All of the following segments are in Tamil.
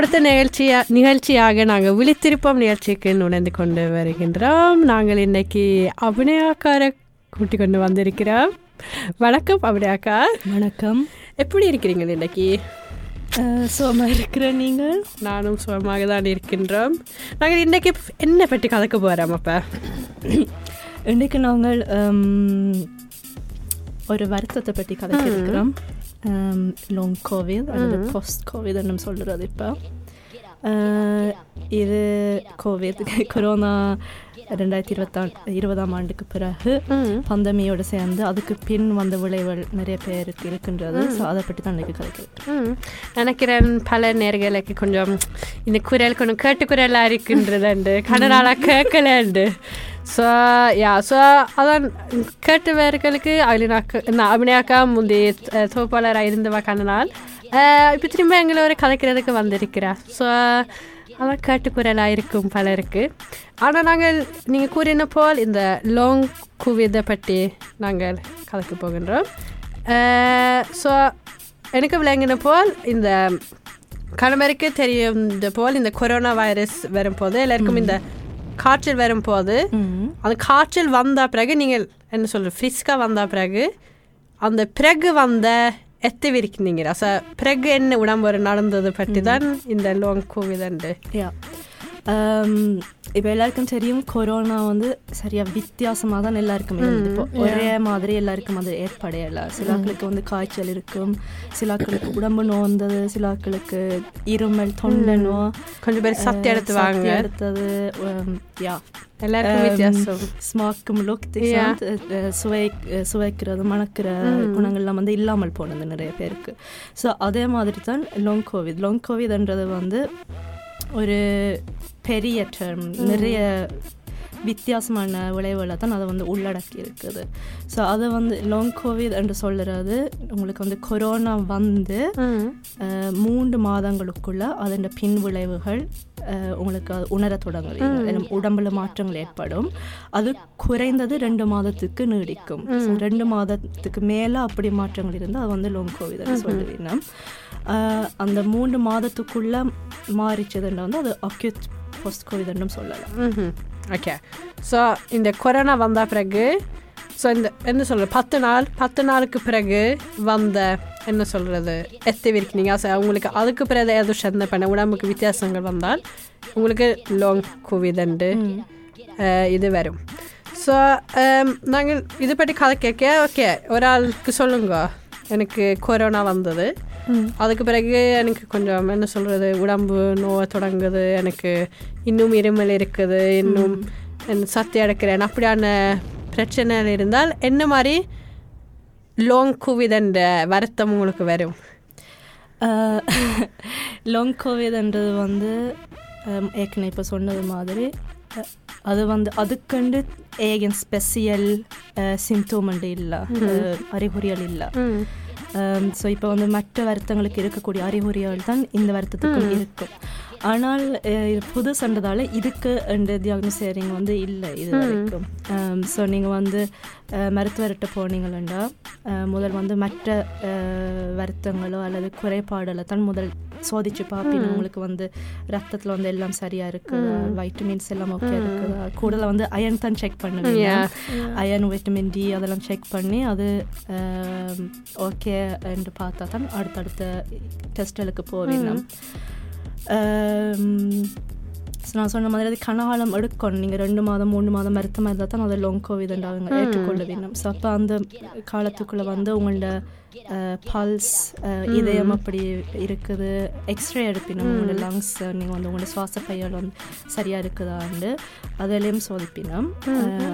அடுத்த நிகழ்ச்சியா நிகழ்ச்சியாக நாங்கள் விழித்திருப்போம். நிகழ்ச்சிக்கு நுழைந்து கொண்டு வருகின்றோம். நாங்கள் இன்னைக்கு அபிநயாக்கார கூட்டி கொண்டு வந்திருக்கிறோம். வணக்கம் அபிநயாக்கா. வணக்கம். எப்படி இருக்கிறீங்க இன்னைக்கு? சோமா இருக்கிற நீங்கள்? நானும் சுகமாக தான் இருக்கின்றோம். நாங்கள் இன்னைக்கு என்ன பற்றி கலக்க போகிறோம் அப்போ? இன்றைக்கு நாங்கள் ஒரு வருத்தத்தை பற்றி um, long covid, eller mm. post covid, enn de som allerede på. இது கோவிட் கொரோனா ரெண்டாயிரத்தி இருபத்தா இருபதாம் ஆண்டுக்கு பிறகு பந்தமியோடு சேர்ந்து அதுக்கு பின் வந்த விளைவுகள் நிறைய பேருக்கு இருக்கின்றது ஸோ அதை பற்றி தான் இன்றைக்கி கதைக்கிறேன் ம் நினைக்கிறேன் பல நேர்களுக்கு கொஞ்சம் இந்த குரல் கொஞ்சம் கேட்டு குரலாக இருக்கின்றதுண்டு கனடால கேட்கலண்டு ஸோ யா ஸோ அதான் கேட்டவர்களுக்கு அபினாக்க நான் அபிநயாக்கா முந்தைய தோப்பாளராக இருந்தவ கண்ணனால் இப்போ திரும்ப எங்களோட கதைக்கிறதுக்கு வந்திருக்கிறா. ஸோ அதான் கேட்டுக்குரலாக இருக்கும் பலருக்கு. ஆனால் நாங்கள் நீங்கள் கூறின போல் இந்த லாங் குவிதை பற்றி நாங்கள் கதைக்க போகின்றோம். ஸோ எனக்கு விளங்கின போல் இந்த கணவருக்கு தெரியும் போல் இந்த கொரோனா வைரஸ் வரும்போது எல்லாருக்கும் இந்த காய்ச்சல் வரும்போது அந்த காய்ச்சல் வந்த பிறகு நீங்கள் என்ன சொல்ற ஃப்ரிஸ்காக வந்த பிறகு அந்த பிறகு வந்த எத்து விரிக்கினீங்க அச பிறகு என்ன உடம்பு நடந்தது பற்றி தான் இந்த லோங் கோவிதண்டு யா. இப்போ எல்லாருக்கும் தெரியும் கொரோனா வந்து சரியா வித்தியாசமாக தான் எல்லாருக்கும் இப்போ ஒரே மாதிரி எல்லாருக்கும் அது ஏற்படையல சிலாக்களுக்கு வந்து காய்ச்சல் இருக்கும். சிலாக்களுக்கு உடம்பு நோந்தது. சிலாக்களுக்கு இருமல் தொண்டை நோ கொஞ்சம் பேர் சத்தி எடுத்து வாங்க. எடுத்தது. யா. எல்லாருக்கும் வித்தியாசம் ஸ்மாக்கும் லுக். சுவை சுவைக்கிறது மணக்கிற குணங்கள்லாம் வந்து இல்லாமல் போனது நிறைய பேருக்கு ஸோ அதே மாதிரி தான் லாங் கோவிட் லாங் கோவிட்ன்றது வந்து ஒரு பெரிய டேர்ம் நிறைய வித்தியாசமான விளைவுகளை தான் அதை வந்து உள்ளடக்கி இருக்குது ஸோ அதை வந்து லாங் கோவிட் என்று சொல்லுறது உங்களுக்கு வந்து கொரோனா வந்து மூன்று மாதங்களுக்குள்ள அதன் பின் விளைவுகள் உங்களுக்கு தொடங்குது ஏன்னா, உடம்புல மாற்றங்கள் ஏற்படும். அது குறைந்தது ரெண்டு மாதத்துக்கு நீடிக்கும். ரெண்டு மாதத்துக்கு மேலே அப்படி மாற்றங்கள் இருந்தால் அது வந்து லாங் கோவிட்னு சொல்லுவீங்க. அந்த மூன்று மாதத்துக்குள்ள மாறிச்சதுன்னா வந்து அது அக்யூட் போஸ்ட் கோவிட்னும் சொல்லலாம். ஓகே ஸோ இந்த கொரோனா வந்த பிறகு ஸோ இந்த என்ன சொல்கிறது பத்து நாள் பத்து நாளுக்கு பிறகு வந்த என்ன சொல்கிறது எத்தி விரிக்கினீங்க ஸோ உங்களுக்கு அதுக்கு பிறகு எதுவும் சந்த பண்ண உடம்புக்கு வித்தியாசங்கள் வந்தால் உங்களுக்கு லாங் கோவிதண்டு இது வரும். ஸோ நாங்கள் இது பற்றி கதை கேட்க ஓகே ஒரு ஆளுக்கு சொல்லுங்க. எனக்கு கொரோனா வந்தது. அதுக்கு பிறகு எனக்கு கொஞ்சம் என்ன சொல்கிறது உடம்பு நோவை தொடங்குது எனக்கு இன்னும் இருமல் இருக்குது இன்னும் சத்தி அடைக்கிறேன். அப்படியான பிரச்சனை இருந்தால் என்ன மாதிரி லாங் கோவிதன்ற வருத்தம் உங்களுக்கு வரும்? லாங் கோவிட்ன்றது வந்து ஏற்கனவே இப்போ சொன்னது மாதிரி அது வந்து அதுக்கண்டு ஏகன் ஸ்பெஷியல் சிம்டோம் இல்லை. அறிகுறிகள் இல்லை. ஸோ இப்போ வந்து மற்ற வருத்தங்களுக்கு இருக்கக்கூடிய அறிகுறிகள் தான் இந்த வருத்தத்துக்கும் இருக்கும். ஆனால் புது சண்டதால இதுக்கு இந்த தியாக்னோசியரிங் வந்து இல்லை இது வரைக்கும் ஸோ நீங்கள் வந்து மருத்துவர்கிட்ட போனீங்களா முதல் வந்து மற்ற வருத்தங்களோ அல்லது குறைபாடுகளை தான் முதல் சோதிச்சு பார்ப்பீங்க உங்களுக்கு வந்து ரத்தத்தில் வந்து எல்லாம் சரியா இருக்குதா? வைட்டமின்ஸ் எல்லாம் ஓகே இருக்குதா? கூடுதலாக வந்து அயன் தான் செக் பண்ணுவீங்க. அயன் வைட்டமின் டி அதெல்லாம் செக் பண்ணி அது ஓகே என்று பார்த்தா தான் அடுத்தடுத்த டெஸ்ட்களுக்கு போவீங்க. ஸோ நான் சொன்ன மாதிரி அது கனகாலம் எடுக்கணும். நீங்கள் ரெண்டு மாதம் மூணு மாதம் மருத்துவமாக இருந்தால் தான் அதை லாங் கோவிட் அவங்க ஏற்றுக்கொள்ள வேணும் ஸோ அப்போ அந்த காலத்துக்குள்ளே வந்து உங்களோட பல்ஸ் இதயம் அப்படி இருக்குது. எக்ஸ்ரே எடுப்பினும் உங்களோட லங்ஸ் நீங்கள் வந்து உங்களோட சுவாச பையல் வந்து சரியாக இருக்குதான்னு அதிலையும் சோதிப்பினோம்.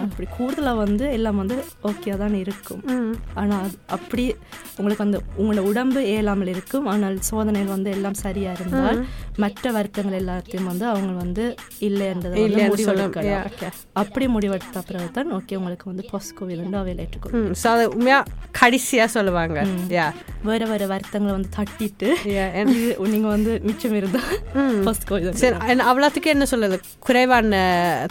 அப்படி கூடுதலாக வந்து எல்லாம் வந்து ஓகே தான் இருக்கும். ஆனால் அப்படி உங்களுக்கு அந்த உங்களோட உடம்பு இயலாமல் இருக்கும். ஆனால் சோதனையில் வந்து எல்லாம் சரியா இருந்தால் மற்ற வருத்தங்கள் எல்லாத்தையும் வந்து அவங்க வந்து இல்லைன்றதை முடிவெடுக்கலாம். அப்படி முடிவெடுத்த பிறகு தான் ஓகே உங்களுக்கு வந்து கோவிட் வந்து அவையில் ஏற்றுக்கொள்ளும் ம் ஸோ அது உண்மையாக கடைசியாக சொல்லுவாங்க. வேற வேற வருத்தங்களை வந்து தட்டிட்டு Yeah, இது நீங்க வந்து மிச்சம் இருந்தா போஸ்ட் கோவிட் சரி அவ்வளோத்துக்கு என்ன சொல்லுது குறைவான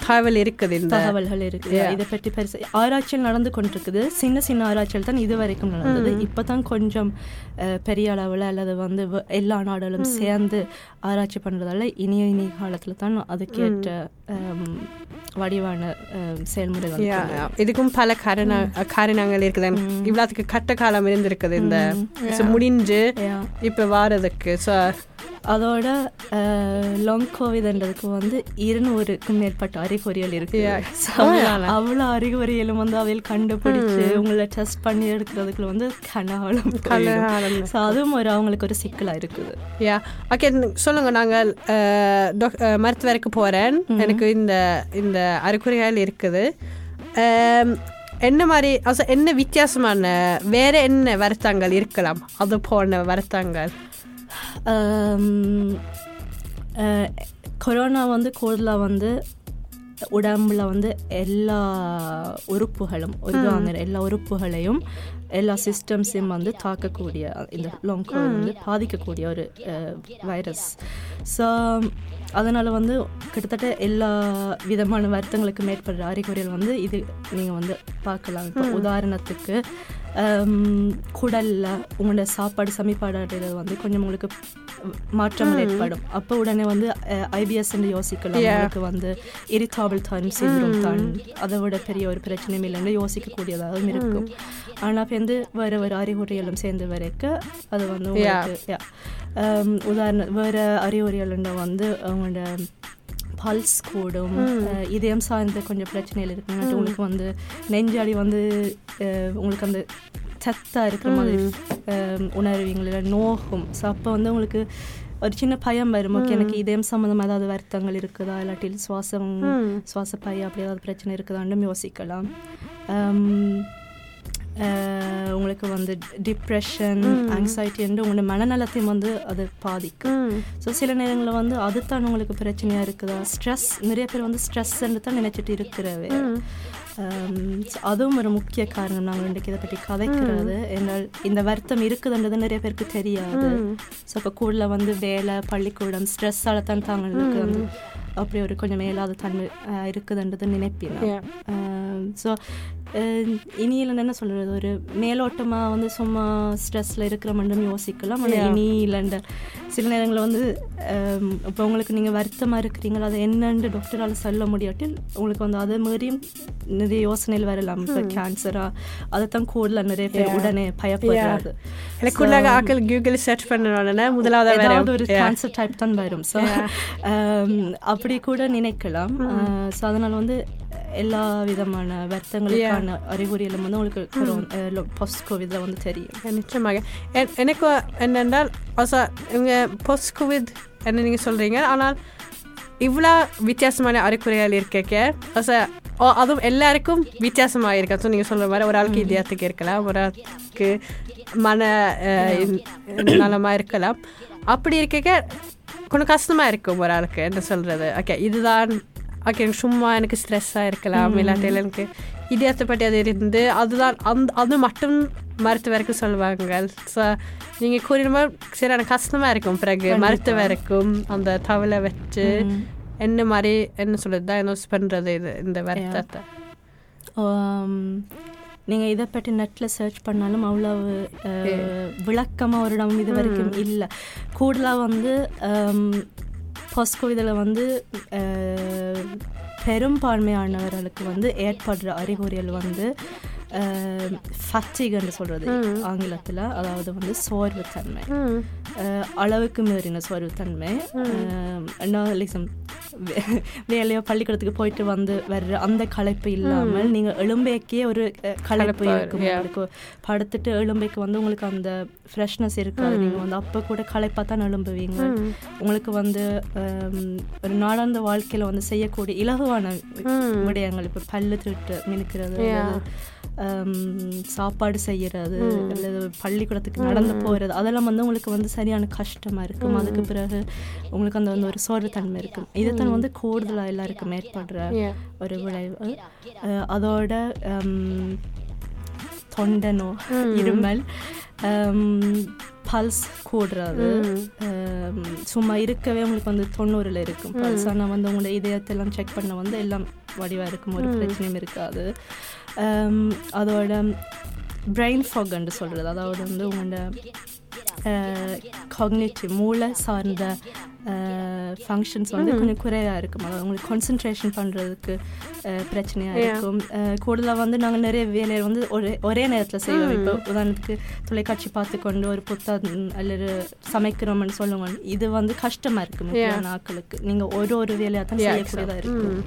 தகவல் இருக்குது இந்த தகவல்கள் இருக்கு இதை பற்றி பெருசு ஆராய்ச்சிகள் நடந்து கொண்டிருக்குது சின்ன சின்ன ஆராய்ச்சிகள் தான் இது வரைக்கும் நடந்தது இப்பதான் கொஞ்சம் அஹ், பெரிய அளவில் அல்லது வந்து எல்லா நாடுகளும் சேர்ந்து ஆராய்ச்சி பண்றதால இனிய இனி காலத்துல தான் அதுக்கேற்ற வடிவான செயல்முறைகள் yeah. இதுக்கும் பல காரண காரணங்கள் இருக்குது இவ்வளோத்துக்கு கட்ட காலம் இருந்திருக்குது இந்த முடிஞ்சு. இப்போ வாரதுக்கு. ஸோ அதோட லாங் கோவிட்ன்றதுக்கு வந்து இருநூறுக்கும் மேற்பட்ட அறிகுறிகள் இருக்கு. So, அவ்வளவு அறிகுறிகளும் வந்து அவையில் கண்டுபிடிச்சு உங்களை டெஸ்ட் பண்ணி எடுக்கிறதுக்குள்ள வந்து கனகாலம். ஸோ அதுவும் ஒரு அவங்களுக்கு ஒரு சிக்கலா இருக்குது. யா ஓகே சொல்லுங்க. நாங்கள் மருத்துவருக்கு போகிறேன் எனக்கு இந்த இந்த அறிகுறிகள் இருக்குது. என்ன மாதிரி also என்ன வித்தியாசமான வேற என்ன வருத்தங்கள் இருக்கலாம்? அது போன வருத்தங்கள். கொரோனா வந்து கூடுதலாக வந்து உடம்புல வந்து எல்லா உறுப்புகளும் organ எல்லா உறுப்புகளையும் எல்லா சிஸ்டம்ஸையும் வந்து தாக்கக்கூடிய இந்த லாங் கோவிட் வந்து பாதிக்கக்கூடிய ஒரு வைரஸ் ஸோ அதனால் வந்து கிட்டத்தட்ட எல்லா விதமான வருத்தங்களுக்கு மேற்படுற அறிகுறிகள் வந்து இது நீங்கள் வந்து பார்க்கலாம் இப்போ உதாரணத்துக்கு குடல்ல உங்களோட சாப்பாடு சமிப்பாடுறது வந்து கொஞ்சம் உங்களுக்கு மாற்றங்கள் ஏற்படும். அப்போ உடனே வந்து ஐபிஎஸ் யோசிக்கலாம். உங்களுக்கு வந்து இரித்தாபிள் டைம் சிண்ட்ரோம் தான் அதை விட பெரிய ஒரு பிரச்சனையும் இல்லைன்னு யோசிக்கக்கூடியதாகவும் இருக்கும். ஆனால் வந்து வேறு வேறு அறிகுறிகளும் சேர்ந்து வரைக்கும் அது வந்து உங்களுக்கு yeah. ஹம், உதாரண வேறு அறிகுறிகள் வந்து அவங்களோட பல்ஸ் கூடும். இதயம் சார்ந்த கொஞ்சம் பிரச்சனைகள் இருக்குன்னா உங்களுக்கு வந்து நெஞ்சாடி வந்து உங்களுக்கு அந்த சத்தா இருக்கிற மாதிரி உணர்வீங்கள? நோகும். ஸோ அப்போ வந்து உங்களுக்கு ஒரு சின்ன பயம் வரும். ஓகே எனக்கு இதயம் சம்மந்தமாக ஏதாவது வருத்தங்கள் இருக்குதா? இல்லாட்டி சுவாசம் சுவாச பைய அப்படி ஏதாவது பிரச்சனை இருக்குதான்னு யோசிக்கலாம். உங்களுக்கு வந்து டிப்ரெஷன் ஆங்ஸைட்டி என்று உங்களோட மனநலத்தையும் வந்து அது பாதிக்கும். ஸோ சில நேரங்களில் வந்து அதுதான் உங்களுக்கு பிரச்சனையாக இருக்குதா? ஸ்ட்ரெஸ் நிறைய பேர் வந்து ஸ்ட்ரெஸ்ன்னு தான் நினைச்சிட்டு இருக்கிறவே so அதுவும் ஒரு முக்கிய காரணம். நாங்கள் இன்றைக்கு இதை பற்றி கதைக்கிறது. என்றால் இந்த வருத்தம் இருக்குதுன்றது நிறைய பேருக்கு தெரியாது. ஸோ இப்போ கூடல வந்து வேலை பள்ளிக்கூடம் ஸ்ட்ரெஸ்ஸால தான் தாங்களுக்கு வந்து அப்படி ஒரு கொஞ்சம் மேலாத தன்மை இருக்குதுன்றது நினைப்பேன் ஸோ இனியில் என்ன சொல்கிறது ஒரு மேலோட்டமாக வந்து சும்மா ஸ்ட்ரெஸ்ஸில் இருக்கிற மட்டும் யோசிக்கலாம். ஆனால் இனியிலண்ட சில நேரங்களில் வந்து இப்போ உங்களுக்கு நீங்கள் வருத்தமாக இருக்கிறீங்களா? அது என்னன்னு டாக்டரால் சொல்ல முடியாட்டி உங்களுக்கு வந்து அதை மாதிரியும் நிறைய யோசனைகள் வரலாம். இப்போ கேன்சரா அதை தான் கூடல நிறைய பேர் உடனே பயப்படுறாரு எனக்குள்ளாக ஆக்கள் கூகுள் சர்ச் பண்ண உடனே முதலாவது ஒரு கேன்சர் டைப் தான் வரும். ஸோ அப்படி கூட நினைக்கலாம். ஸோ அதனால வந்து எல்லா விதமான வருத்தங்களுக்கான அறிகுறிகளும் வந்து உங்களுக்கு போஸ்ட் கோவிட்ல வந்து தெரியும். நிச்சயமாக. எனக்கு என்னென்றால் இவங்க போஸ்ட் கோவிட் என்ன நீங்கள் சொல்கிறீங்க ஆனால் இவ்வளோ வித்தியாசமான அறிகுறிகள் ஓ அதுவும் எல்லாருக்கும் வித்தியாசமாக இருக்கா ஸோ நீங்கள் சொல்கிற மாதிரி ஒரு ஆளுக்கு இதயத்துக்கு இருக்கலாம். ஒரு ஆளுக்கு மன நலமாக இருக்கலாம். அப்படி இருக்கக்க கொஞ்சம் கஷ்டமாக இருக்கும் ஒரு ஆளுக்கு என்ன சொல்கிறது ஓகே இதுதான். ஓகே எனக்கு சும்மா எனக்கு ஸ்ட்ரெஸ்ஸாக இருக்கலாம். இல்லாட்டி எனக்கு இதயத்தை பற்றி அது இருந்து அதுதான் அந்த அது மட்டும் மருத்துவருக்கு சொல்லுவாங்க. ஸோ நீங்கள் கூறின மாதிரி சரி எனக்கு கஷ்டமாக இருக்கும் பிறகு. மருத்துவருக்கும் அந்த தவளை வச்சு என்ன மாதிரி என்ன சொல்லுது டயக்னோஸ் பண்ணுறது இது இந்த வருத்தத்தை. நீங்கள் இதை பற்றி நெட்டில் சர்ச் பண்ணாலும் அவ்வளவு விளக்கமாக ஒரு இடம் இது வரைக்கும் இல்லை. கூடுதலாக வந்து பாஸ்கோ இதில் வந்து பெரும்பான்மையானவர்களுக்கு வந்து ஏற்படுற அறிகுறிகள் வந்து ஃபட்டிகன்னு சொல்கிறது ஆங்கிலத்தில். அதாவது வந்து சோர்வுத்தன்மை. அளவுக்கு மீறின சோர்வுத்தன்மை. நான் லிசம் வேலையோ பள்ளிக்கூடத்துக்கு போயிட்டு வந்து வர்ற அந்த களைப்பு இல்லாமல் நீங்கள் எலும்பேக்கே ஒரு களைப்பு இருக்கும். உங்களுக்கு. படுத்துட்டு எலும்பைக்கு வந்து உங்களுக்கு அந்த ஃப்ரெஷ்னஸ் இருக்காது. நீங்கள் வந்து அப்போ கூட களைப்பாக தான் எழும்புவீங்க. உங்களுக்கு வந்து ஒரு நாளாந்த வாழ்க்கையில் வந்து செய்யக்கூடிய இலகுவான விடயங்கள். இப்போ பல்லு திருட்டு மினுக்கிறது சாப்பாடு செய்யறது அல்லது பள்ளிக்கூடத்துக்கு நடந்து போகிறது அதெல்லாம் வந்து உங்களுக்கு வந்து சரியான கஷ்டமாக இருக்கும். அதுக்கு பிறகு உங்களுக்கு அந்த வந்து ஒரு சோர்வுத்தன்மை இருக்கும். இதுதான் வந்து கூடுதலாக எல்லாருக்கும் ஏற்படுற. ஒரு விளைவு. அதோட ஹம், தொண்டனோ இருமல் பல்ஸ் கூடுறது. சும்மா இருக்கவே உங்களுக்கு வந்து தொண்ணூறில் இருக்கும். பல்ஸ் ஆனால் வந்து உங்களோட இதயத்தெல்லாம் செக் பண்ண வந்து எல்லாம் வடிவாக இருக்கும் ஒரு பிரச்சனையும் இருக்காது. அதோட பிரெயின் ஃபாக்ன்னு சொல்கிறது அதாவது வந்து உங்களோட காக்னேட்டிவ் மூளை சார்ந்த ஃபங்க்ஷன்ஸ் வந்து கொஞ்சம் குறைவாக இருக்கும். அதாவது உங்களுக்கு கான்சென்ட்ரேஷன் பண்ணுறதுக்கு பிரச்சனையாக இருக்கும். கூடுதலாக வந்து நாங்கள் நிறைய வேலையை வந்து ஒரே ஒரே நேரத்தில் செய்வோம். இப்போ உதாரணத்துக்கு தொலைக்காட்சி பார்த்து கொண்டு ஒரு புத்தகம் அல்லது சமைக்கிறோம்னு சொல்லுவோம். இது வந்து கஷ்டமாக இருக்கும் ஆட்களுக்கு நீங்கள் ஒரு ஒரு வேலையாக தான் செய்யக்கூடியதாக இருக்கும்.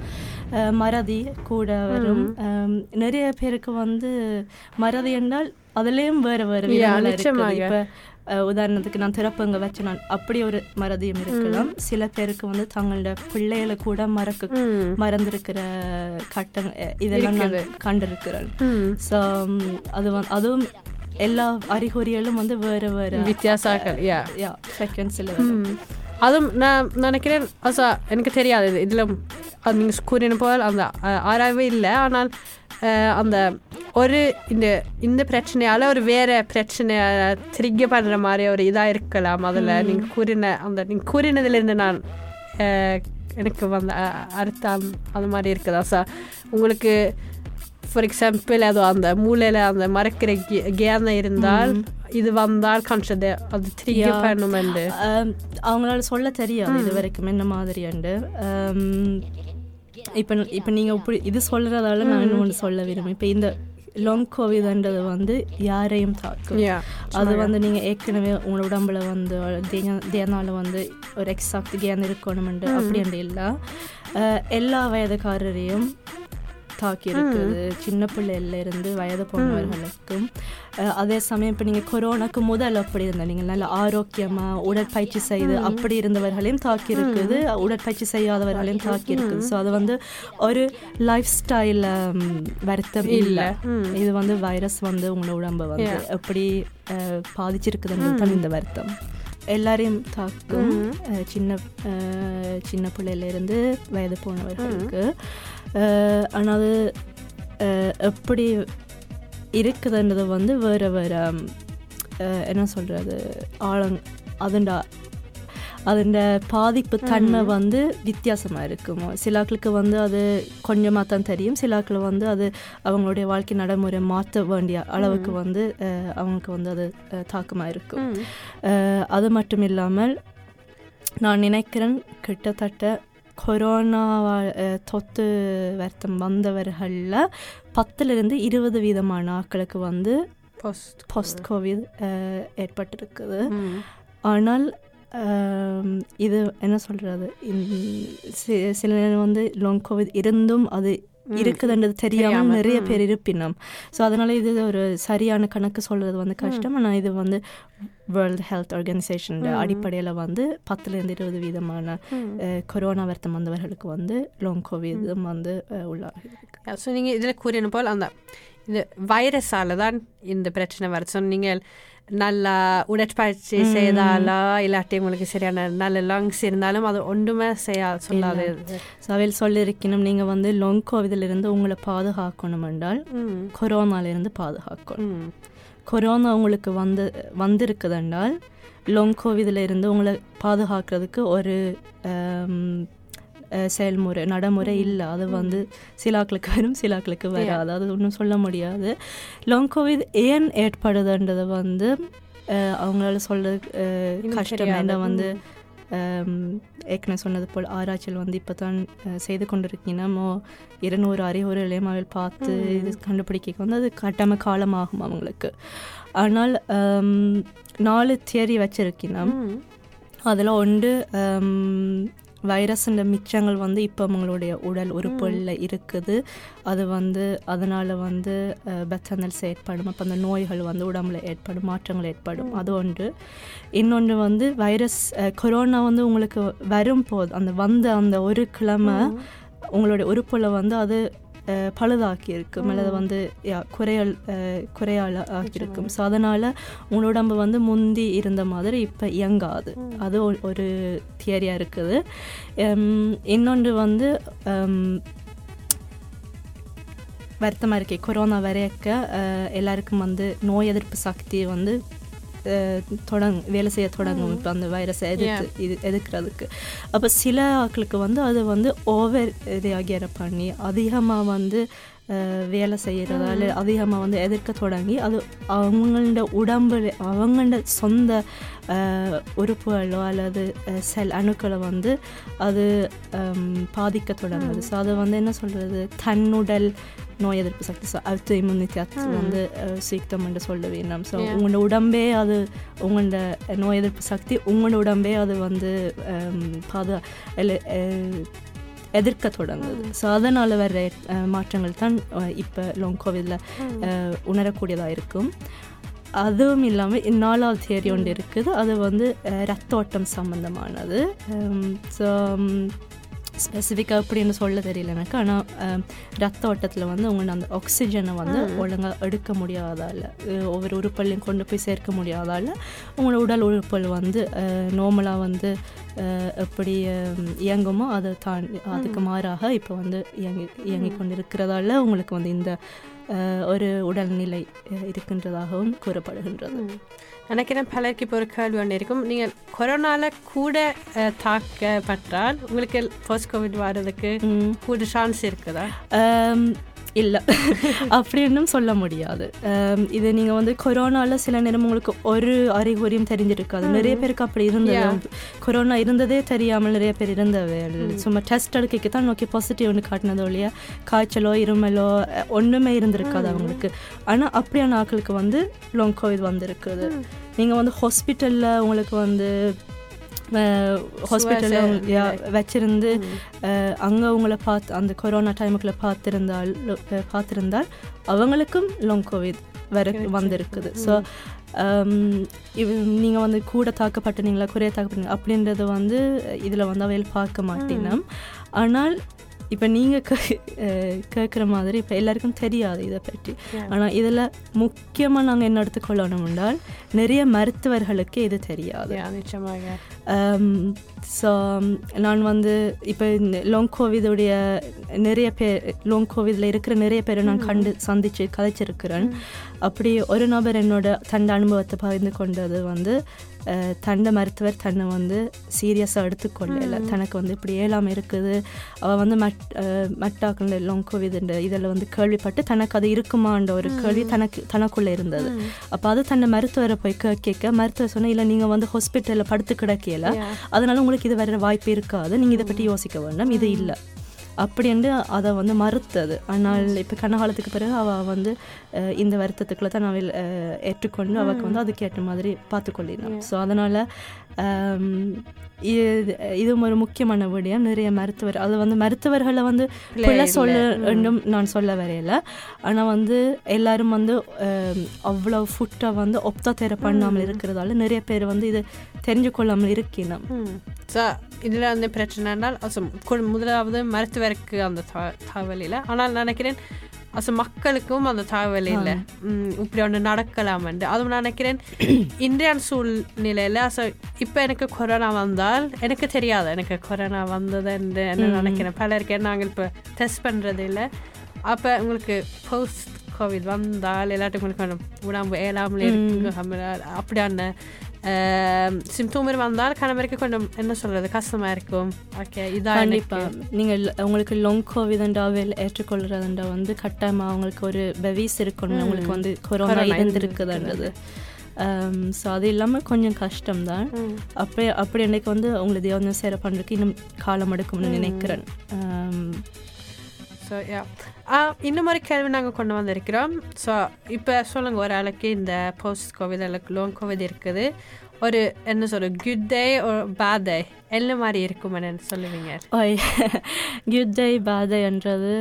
மறதி கூட வரும். நிறைய பேருக்கு வந்து மறதி என்றால் அதுலேயும் வேறு வேறு நிச்சயமாக. இப்போ உதாரணத்துக்கு நான் திறப்புங்க வச்சு நான் அப்படி ஒரு மறதியும் இருக்கலாம். சில பேருக்கு வந்து தங்களோட பிள்ளைகளை கூட மறக்க மறந்திருக்கிற கட்டம் இதெல்லாம் நான் கண்டிருக்கிறேன். ஸோ அது வந்து அதுவும் எல்லா அறிகுறிகளும் வந்து வேறு வேறு வித்தியாசங்கள் யா யா செகண்ட்ஸில் அதுவும் நான் நினைக்கிறேன் அசா எனக்கு தெரியாது இது இதில் நீங்கள் கூறின போல் அந்த ஆராய்வே இல்லை. ஆனால் அந்த ஒரு இந்த இந்த பிரச்சனையால் ஒரு வேற பிரச்சனையை திருக்க பண்ணுற மாதிரி ஒரு இதாக இருக்கலாம். அதில் நீங்கள் கூறின அந்த நீங்கள் கூறினதுலேருந்து நான் எனக்கு வந்த அர்த்தம் அந்த மாதிரி இருக்குதா சார் உங்களுக்கு ஃபார் எக்ஸாம்பிள் அது அந்த மூளையில் அந்த மறக்கிற கேன இருந்தால் இது வந்தால் det அது. பண்ணுமெண்டு ஆம், அவங்களால சொல்ல தெரியாது இது வரைக்கும் என்ன மாதிரியாண்டு இப்போ இப்போ நீங்கள் இப்படி இது சொல்கிறதால நான் இன்னும் ஒன்று சொல்ல விரும்புகிறேன் இப்போ இந்த லாங் கோவிட்ன்றது வந்து யாரையும் தாக்கும். அது வந்து நீங்கள் ஏற்கனவே உங்களோட உடம்புல வந்து தேனால வந்து ஒரு எக்ஸாக்ட் கேன் இருக்கணுமெண்டு அப்படி இல்லை. அஹ், எல்லா வயதுக்காரரையும் தாக்கி இருக்குது சின்ன பிள்ளையில இருந்து வயது போனவர்களுக்கும். அதே சமயம் இப்போ நீங்கள் கொரோனாக்கு முதல் அப்படி இருந்த நீங்கள் நல்ல ஆரோக்கியமாக உடற்பயிற்சி செய்து அப்படி இருந்தவர்களையும் தாக்கி இருக்குது உடற்பயிற்சி செய்யாதவர்களையும் தாக்கி இருக்குது ஸோ அது வந்து ஒரு லைஃப் ஸ்டைல வருத்தம் இல்லை. இது வந்து வைரஸ் வந்து உங்களோட உடம்பை வந்து எப்படி அஹ், பாதிச்சிருக்குதுன்றது தான் இந்த வருத்தம். எல்லாரையும் தாக்கும். சின்ன சின்ன பிள்ளையிலேருந்து வயது போனவர்களுக்கு. ஆனால் அது எப்படி இருக்குதுன்றது வந்து வேறு வேறு என்ன சொல்கிறது ஆழங் அதண்டா அதோட பாதிப்பு தன்மை வந்து வித்தியாசமாக இருக்கும் சிலாக்களுக்கு வந்து அது கொஞ்சமாக தான் தெரியும். சிலாக்கள் வந்து அது அவங்களுடைய வாழ்க்கை நடைமுறை மாற்ற வேண்டிய அளவுக்கு வந்து அவங்களுக்கு வந்து அது தாக்கமாக இருக்கும். அது மட்டும் இல்லாமல் நான் நினைக்கிறேன் கிட்டத்தட்ட கொரோனா தொத்து வருத்தம் வந்தவர்களில் பத்துலேருந்து இருபது வீதமான ஆட்களுக்கு வந்து போஸ்ட் போஸ்ட் கோவிட் ஏற்பட்டிருக்குது. ஆனால் இது என்ன சொல்கிறது சில நேரம் வந்து லாங் கோவிட் இருந்தும் அது இருக்குதுன்றது தெரியாமல் நிறைய பேர் இருப்பினோம். ஸோ அதனால இது ஒரு சரியான கணக்கு சொல்றது வந்து கஷ்டம். ஆனால் இது வந்து வேர்ல்டு ஹெல்த் ஆர்கனைசேஷன் அடிப்படையில் வந்து பத்துலேருந்து இருபது வீதமான கொரோனா வருத்தம் வந்தவர்களுக்கு வந்து லாங் கோவிடும் வந்து அஹ், உள்ளாகி ஸோ நீங்கள் இதில் கூறின போல் அந்த இந்த வைரஸால தான் இந்த பிரச்சனை வருது. ஸோ நீங்கள் நல்லா உடற்பயிற்சி செய்தாலா இல்லாட்டி உங்களுக்கு சரியான நல்ல லங்ஸ் இருந்தாலும் அது ஒன்றுமே செய்ய சொல்லாது ஸோ அவையில் சொல்லியிருக்கணும் நீங்கள் வந்து லாங் கோவிதிலிருந்து உங்களை பாதுகாக்கணும் என்றால் கொரோனாலேருந்து பாதுகாக்கணும். கொரோனா உங்களுக்கு வந்து வந்திருக்குதுன்றால் லாங் கோவிதில் இருந்து உங்களை பாதுகாக்கிறதுக்கு ஒரு செயல்முறை நடைமுறை இல்லை. அது வந்து சிலாக்களுக்கு வரும் சிலாக்களுக்கு வராது. அது ஒன்றும் சொல்ல முடியாது. லாங் கோவிட் ஏன் ஏற்படுதுன்றது வந்து அவங்களால சொல்ல கஷ்டம். ஏன்னா வந்து ஏற்கனவே சொன்னது போல் ஆராய்ச்சியில் வந்து இப்போ தான் செய்து கொண்டிருக்கீங்கன்னா இருநூறு அறிகுறிகளையும் அவள் பார்த்து இது கண்டுபிடிக்க வந்து அது கட்டாம காலமாகும் அவங்களுக்கு. ஆனால் நாலு தியரி வச்சிருக்கணும் அதில் ஒன்று வைரஸுன்ற மிச்சங்கள் வந்து இப்போ அவங்களுடைய உடல் உறுப்புகளில் இருக்குது. அது வந்து அதனால் வந்து பெத்தனல்ஸ் ஏற்படும் அப்போ அந்த நோய்கள் வந்து உடம்புல ஏற்படும் மாற்றங்கள் ஏற்படும். அது ஒன்று. இன்னொன்று வந்து வைரஸ் கொரோனா வந்து உங்களுக்கு வரும் போது அந்த வந்த அந்த ஒரு கிழமை உங்களுடைய உறுப்புல வந்து அது அஹ், பழுதாக்கி இருக்கும் அல்லது வந்து குறையல் குறையால ஆக்கியிருக்கும் ஸோ அதனால் உங்களோட உடம்பு வந்து முந்தி இருந்த மாதிரி இப்போ இயங்காது. அது ஒரு- தியரியாக இருக்குது. இன்னொன்று வந்து வருத்தமாக இருக்கே கொரோனா வரையக்க எல்லாருக்கும் வந்து நோய் எதிர்ப்பு சக்தி வந்து தொடங் வேலை செய்ய தொடங்கும் இப்போ அந்த வைரஸை எதிர்த்து இது எதிர்க்கிறதுக்கு. அப்போ சில ஆட்களுக்கு வந்து அது வந்து ஓவர் ரியாகியர பண்ணி அதிகமாக வந்து வேலை செய்கிறதால அதிகமாக வந்து எதிர்க்க தொடங்கி அது அவங்களோட உடம்பு அவங்களோட சொந்த உறுப்புகளோ அல்லது செல் அணுக்களை வந்து அது பாதிக்க தொடங்குது. ஸோ அது வந்து என்ன சொல்கிறது தன்னுடல் நோய் எதிர்ப்பு சக்தி அவுத்து இம்யூனிட்டி வந்து சீக்கிரம் என்று சொல்ல வேண்டாம். ஸோ உங்களோட உடம்பே அது உங்களோட நோய் எதிர்ப்பு சக்தி உங்களோட உடம்பே அது வந்து பாதா எதிர்க்க தொடங்குது. ஸோ அதனால் வர்ற மாற்றங்கள் தான் இப்போ லாங் கோவிடில் உணரக்கூடியதாக இருக்கும். அதுவும் இல்லாமல் நாலாவது தியரி ஒன்று இருக்குது. அது வந்து அஹ், ரத்த ஓட்டம் சம்மந்தமானது ஸோ ஸ்பெசிஃபிக்காக அப்படின்னு சொல்ல தெரியல எனக்கு ஆனால் ரத்த ஓட்டத்தில் வந்து உங்களோட அந்த ஆக்சிஜனை வந்து ஒழுங்காக எடுக்க முடியாதால ஒவ்வொரு உறுப்புகளையும் கொண்டு போய் சேர்க்க முடியாதால உங்களோட உடல் உறுப்புகள் வந்து நார்மலாக வந்து எப்படி இயங்குமோ அதை தாண்டி அதுக்கு மாறாக இப்போ வந்து இயங்கி இயங்கி கொண்டிருக்கிறதால உங்களுக்கு வந்து இந்த ஒரு உடல்நிலை இருக்கின்றதாகவும் கூறப்படுகின்றது. நினைக்கிறேன் பலருக்கு இப்போ ஒரு கேள்வி ஒன்று இருக்கும் நீங்கள் கொரோனால கூட தாக்கப்பட்டால் உங்களுக்கு போஸ்ட் கோவிட் வர்றதுக்கு. கூட சான்ஸ் இருக்குதா இல்லை. அப்படின்னும் சொல்ல முடியாது. இது நீங்கள் வந்து கொரோனாவில் சில நேரம் உங்களுக்கு ஒரு அறிகுறியும் தெரிஞ்சிருக்காது நிறைய பேருக்கு அப்படி இருந்தது. கொரோனா இருந்ததே தெரியாமல் நிறைய பேர் இருந்தவை சும்மா டெஸ்ட் எடுக்க தான் நோக்கி பாசிட்டிவ்னு காட்டினதோ இல்லையா காய்ச்சலோ இருமலோ ஒண்ணுமே இருந்திருக்காது அவங்களுக்கு. ஆனால் அப்படியான ஆட்களுக்கு வந்து லாங் கோவிட் வந்திருக்குது. நீங்கள் வந்து ஹாஸ்பிட்டலில் உங்களுக்கு வந்து ஹாஸ்பிட்டலில் வச்சிருந்து அங்க உங்களை பார்த்து அந்த கொரோனா டைமுக்குள்ள பார்த்திருந்தால் பார்த்திருந்தால் அவங்களுக்கும் லாங் கோவிட் வர வந்திருக்குது. ஸோ நீங்கள் வந்து கூட தாக்கப்பட்டனீங்களா குறைய தாக்கப்பட்டீங்க அப்படின்றது வந்து இதில் வந்து அவையில் பார்க்க மாட்டேனோம் ஆனால் இப்போ நீங்கள் கேட்குற மாதிரி இப்போ எல்லாருக்கும் தெரியாது இதை பற்றி. ஆனால் இதில் முக்கியமாக நாங்கள் என்ன எடுத்துக்கொள்ளணும் என்றால் நிறைய மருத்துவர்களுக்கு இது தெரியாது. நிச்சயமாக. ஸோ நான் வந்து இப்போ லாங் கோவிதுடைய நிறைய பேர் லாங் கோவிதில் இருக்கிற நிறைய பேரை நான் கண்டு சந்திச்சு கதைச்சிருக்கிறேன். அப்படி ஒரு நபர் என்னோட தண்ட அனுபவத்தை பகிர்ந்து கொண்டது வந்து தண்ட மருத்துவர் தன்னை வந்து சீரியஸாக எடுத்துக்கொள்ளல தனக்கு வந்து இப்படி ஏழாம இருக்குது. அவள் வந்து மட் மட்டாக்கள் லாங் கோவிதுன்ற இதில் வந்து கேள்விப்பட்டு தனக்கு அது இருக்குமான்ற ஒரு கேள்வி தனக்கு தனக்குள்ளே இருந்தது. அப்போ அது தன்னை மருத்துவரை போய் கேட்க மருத்துவர் சொன்னா இல்லை நீங்கள் வந்து ஹாஸ்பிட்டலில் படுத்து கிடக்கல. அதனால உங்களுக்கு இது வர வாய்ப்பு இருக்காது. நீங்கள் இதை பற்றி யோசிக்க வேண்டாம். இது இல்லை. அப்படின்ட்டு அதை வந்து மறுத்தது. ஆனால் இப்போ கனகாலத்துக்கு பிறகு அவள் வந்து இந்த வருத்தத்துக்குள்ள தான் அவள் ஏற்றுக்கொண்டு அவளுக்கு வந்து அதுக்கேற்ற மாதிரி பார்த்துக்கொள்ளினான் ஸோ அதனால் இது இதுவும் ஒரு முக்கியமான விடயம் நிறைய மருத்துவர் அது வந்து மருத்துவர்களை வந்து பிள்ளை சொல்ல வேண்டும் நான் சொல்ல வரையில. ஆனால் வந்து எல்லாரும் வந்து அவ்வளோ ஃபுட்டை வந்து ஒப்தா தேர பண்ணாமல் இருக்கிறதால நிறைய பேர் வந்து இது தெரிஞ்சு கொள்ளாமல் இருக்கணும் ஸோ இதில் வந்து பிரச்சனை என்றால் also கு- முதலாவது மருத்துவருக்கு அந்த த- தகவல் இல்லை. ஆனால் நினைக்கிறேன் அசு மக்களுக்கும் அந்த தகவல் இல்லை இப்படி ஒன்று நடக்கலாம் என்று அதுவும் நான் நினைக்கிறேன் இந்திய சூழ்நிலையில் அசோ இப்போ எனக்கு கொரோனா வந்தால் எனக்கு தெரியாது எனக்கு கொரோனா வந்தது என்று என்ன நினைக்கிறேன் பலருக்கு நாங்கள் இப்போ டெஸ்ட் பண்ணுறது இல்லை அப்போ உங்களுக்கு போஸ்ட் கோவிட் வந்தால் எல்லாத்துக்கும் உங்களுக்கு உடம்பு ஏழாமல் இருக்கு அப்படியான சிம்டோம் வந்தால் கணவருக்கு கொஞ்சம் என்ன சொல்றது கஷ்டமா இருக்கும் ஓகே இதான் கண்டிப்பா நீங்கள் உங்களுக்கு லாங் கோவிதண்டாவில் ஏற்றுக்கொள்றதுண்டா வந்து கட்டாயமா அவங்களுக்கு ஒரு பெவிஸ் இருக்கணும் உங்களுக்கு வந்து கொரோனா இருந்திருக்குதுன்றது ஸோ அது இல்லாமல் கொஞ்சம் கஷ்டம்தான் அப்படி அப்படி எனக்கு வந்து உங்களை தேவனம் சேர பண்ணுறதுக்கு இன்னும் காலம் எடுக்கும்னு நினைக்கிறேன் ஸோ யா இன்னும் ஒரு கேள்வி நாங்கள் கொண்டு வந்திருக்கிறோம். ஸோ இப்போ சொல்லுங்கள் ஒரு ஆளுக்கு இந்த போஸ்ட் கோவிட் அல்லது லோன் கோவிட் இருக்குது. ஒரு என்ன சொல்ற குட் டே ஒரு பேட் டே என்ன மாதிரி இருக்குமென்னு சொல்லுவீங்க? ஓய் குட் டே பாதைன்றது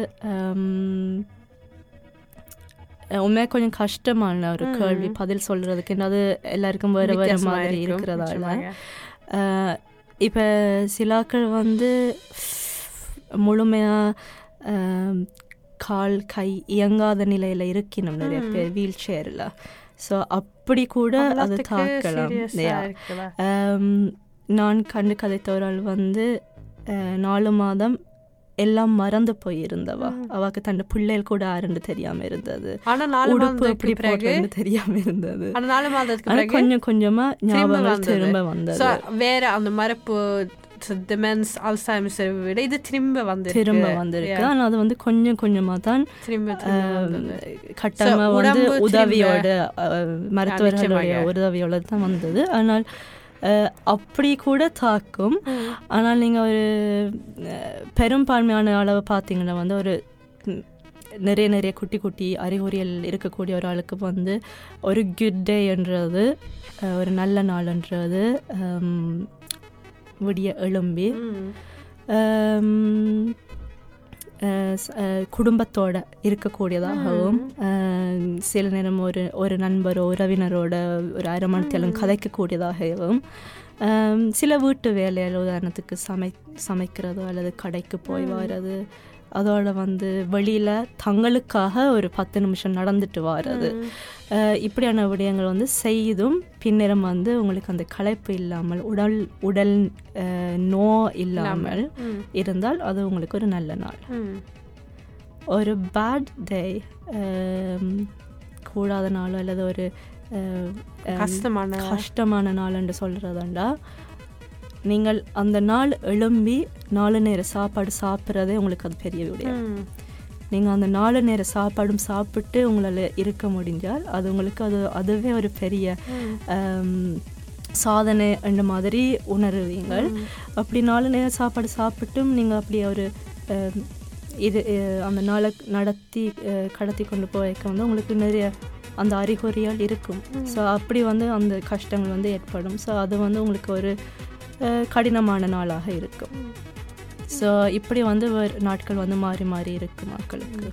உண்மையாக கொஞ்சம் கஷ்டமான ஒரு கேள்வி பதில் சொல்கிறதுக்கு அது எல்லாருக்கும் வேறு வேறு மாதிரி இருக்கும், இருக்கிறதால. இப்போ சிலாக்கள் வந்து முழுமையாக கால் கை இயங்காத நிலையில் இருக்கணும் நிறைய பேர் வீல் சேரில். ஸோ அப்படி கூட அது தாக்கலாம்? ஆம், நான் கண்டு கதைத்த ஒரு ஆள் வந்து நாலு மாதம் எல்லாம் மறந்து போயிருந்தவா. அவக்கு தன் பிள்ளைகள் கூட ஆறுன்னு தெரியாம இருந்தது. ஆனா நாலு உடுப்பு எப்படி போடுறதுன்னு தெரியாம இருந்தது. கொஞ்சம் கொஞ்சமா வந்தது. திரும்ப So, வந்தது வேற அந்த மரப்பு டிமென்ஸ் அல்சைமஸ் விட இது திரும்ப வந்து திரும்ப வந்திருக்கு. ஆனா அது வந்து கொஞ்சம் கொஞ்சமா தான் திரும்ப திரும்ப வந்தது. கட்டமா So, வந்து உதவியோட மருத்துவர்களுடைய. உதவியோட தான் வந்தது. ஆனால் அப்படி கூட தாக்கும். ஆனால் நீங்கள் ஒரு பெரும்பான்மையான அளவு பார்த்தீங்கன்னா வந்து ஒரு நிறைய நிறைய குட்டி குட்டி அறிகுறிகள் இருக்கக்கூடிய ஒரு ஆளுக்கு வந்து ஒரு குட் டேன்றது அஹ், ஒரு நல்ல நாள்ன்றது விடிய எழும்பி குடும்பத்தோட இருக்கக்கூடியதாகவும் சில நேரம் ஒரு ஒரு நண்பரோ உறவினரோட ஒரு அரை மணி நேரம் கதைக்கக்கூடியதாகவும் சில வீட்டு வேலைகள் உதாரணத்துக்கு சமை சமைக்கிறதோ அல்லது கடைக்கு போய் வர்றது அதோட வந்து வெளியில் தங்களுக்காக ஒரு பத்து நிமிஷம் நடந்துட்டு வர்றது இப்படியான விடயங்கள் வந்து செய்தும் பின்னரும் வந்து உங்களுக்கு அந்த களைப்பு இல்லாமல் உடல் உடல் நோ இல்லாமல். இருந்தால் அது உங்களுக்கு ஒரு நல்ல நாள். ஒரு பேட் டே கூடாத நாளோ அல்லது ஒரு கஷ்டமான கஷ்டமான நாள்னு சொல்கிறதாண்டா நீங்கள் அந்த நாள் எழும்பி நாலு நேர சாப்பாடு சாப்பிட்றதே உங்களுக்கு அது பெரிய விடயம். நீங்கள் அந்த நாலு நேர சாப்பாடும் சாப்பிட்டு உங்களால் இருக்க முடிஞ்சால் அது உங்களுக்கு அது அதுவே ஒரு பெரிய சாதனை அந்த மாதிரி உணருவீங்கள். அப்படி நாலு நேரம் சாப்பாடு சாப்பிட்டும் நீங்கள் அப்படி ஒரு இது அந்த நாளை நடத்தி கடத்தி கொண்டு போய்க்க வந்து உங்களுக்கு நிறைய அந்த அறிகுறிகள் இருக்கும். ஸோ அப்படி வந்து அந்த கஷ்டங்கள் வந்து ஏற்படும். ஸோ அது வந்து உங்களுக்கு ஒரு கடினமான நாளாக இருக்கும். ஸோ இப்படி வந்து நாட்கள் வந்து மாறி மாறி இருக்கும் மக்களுக்கு.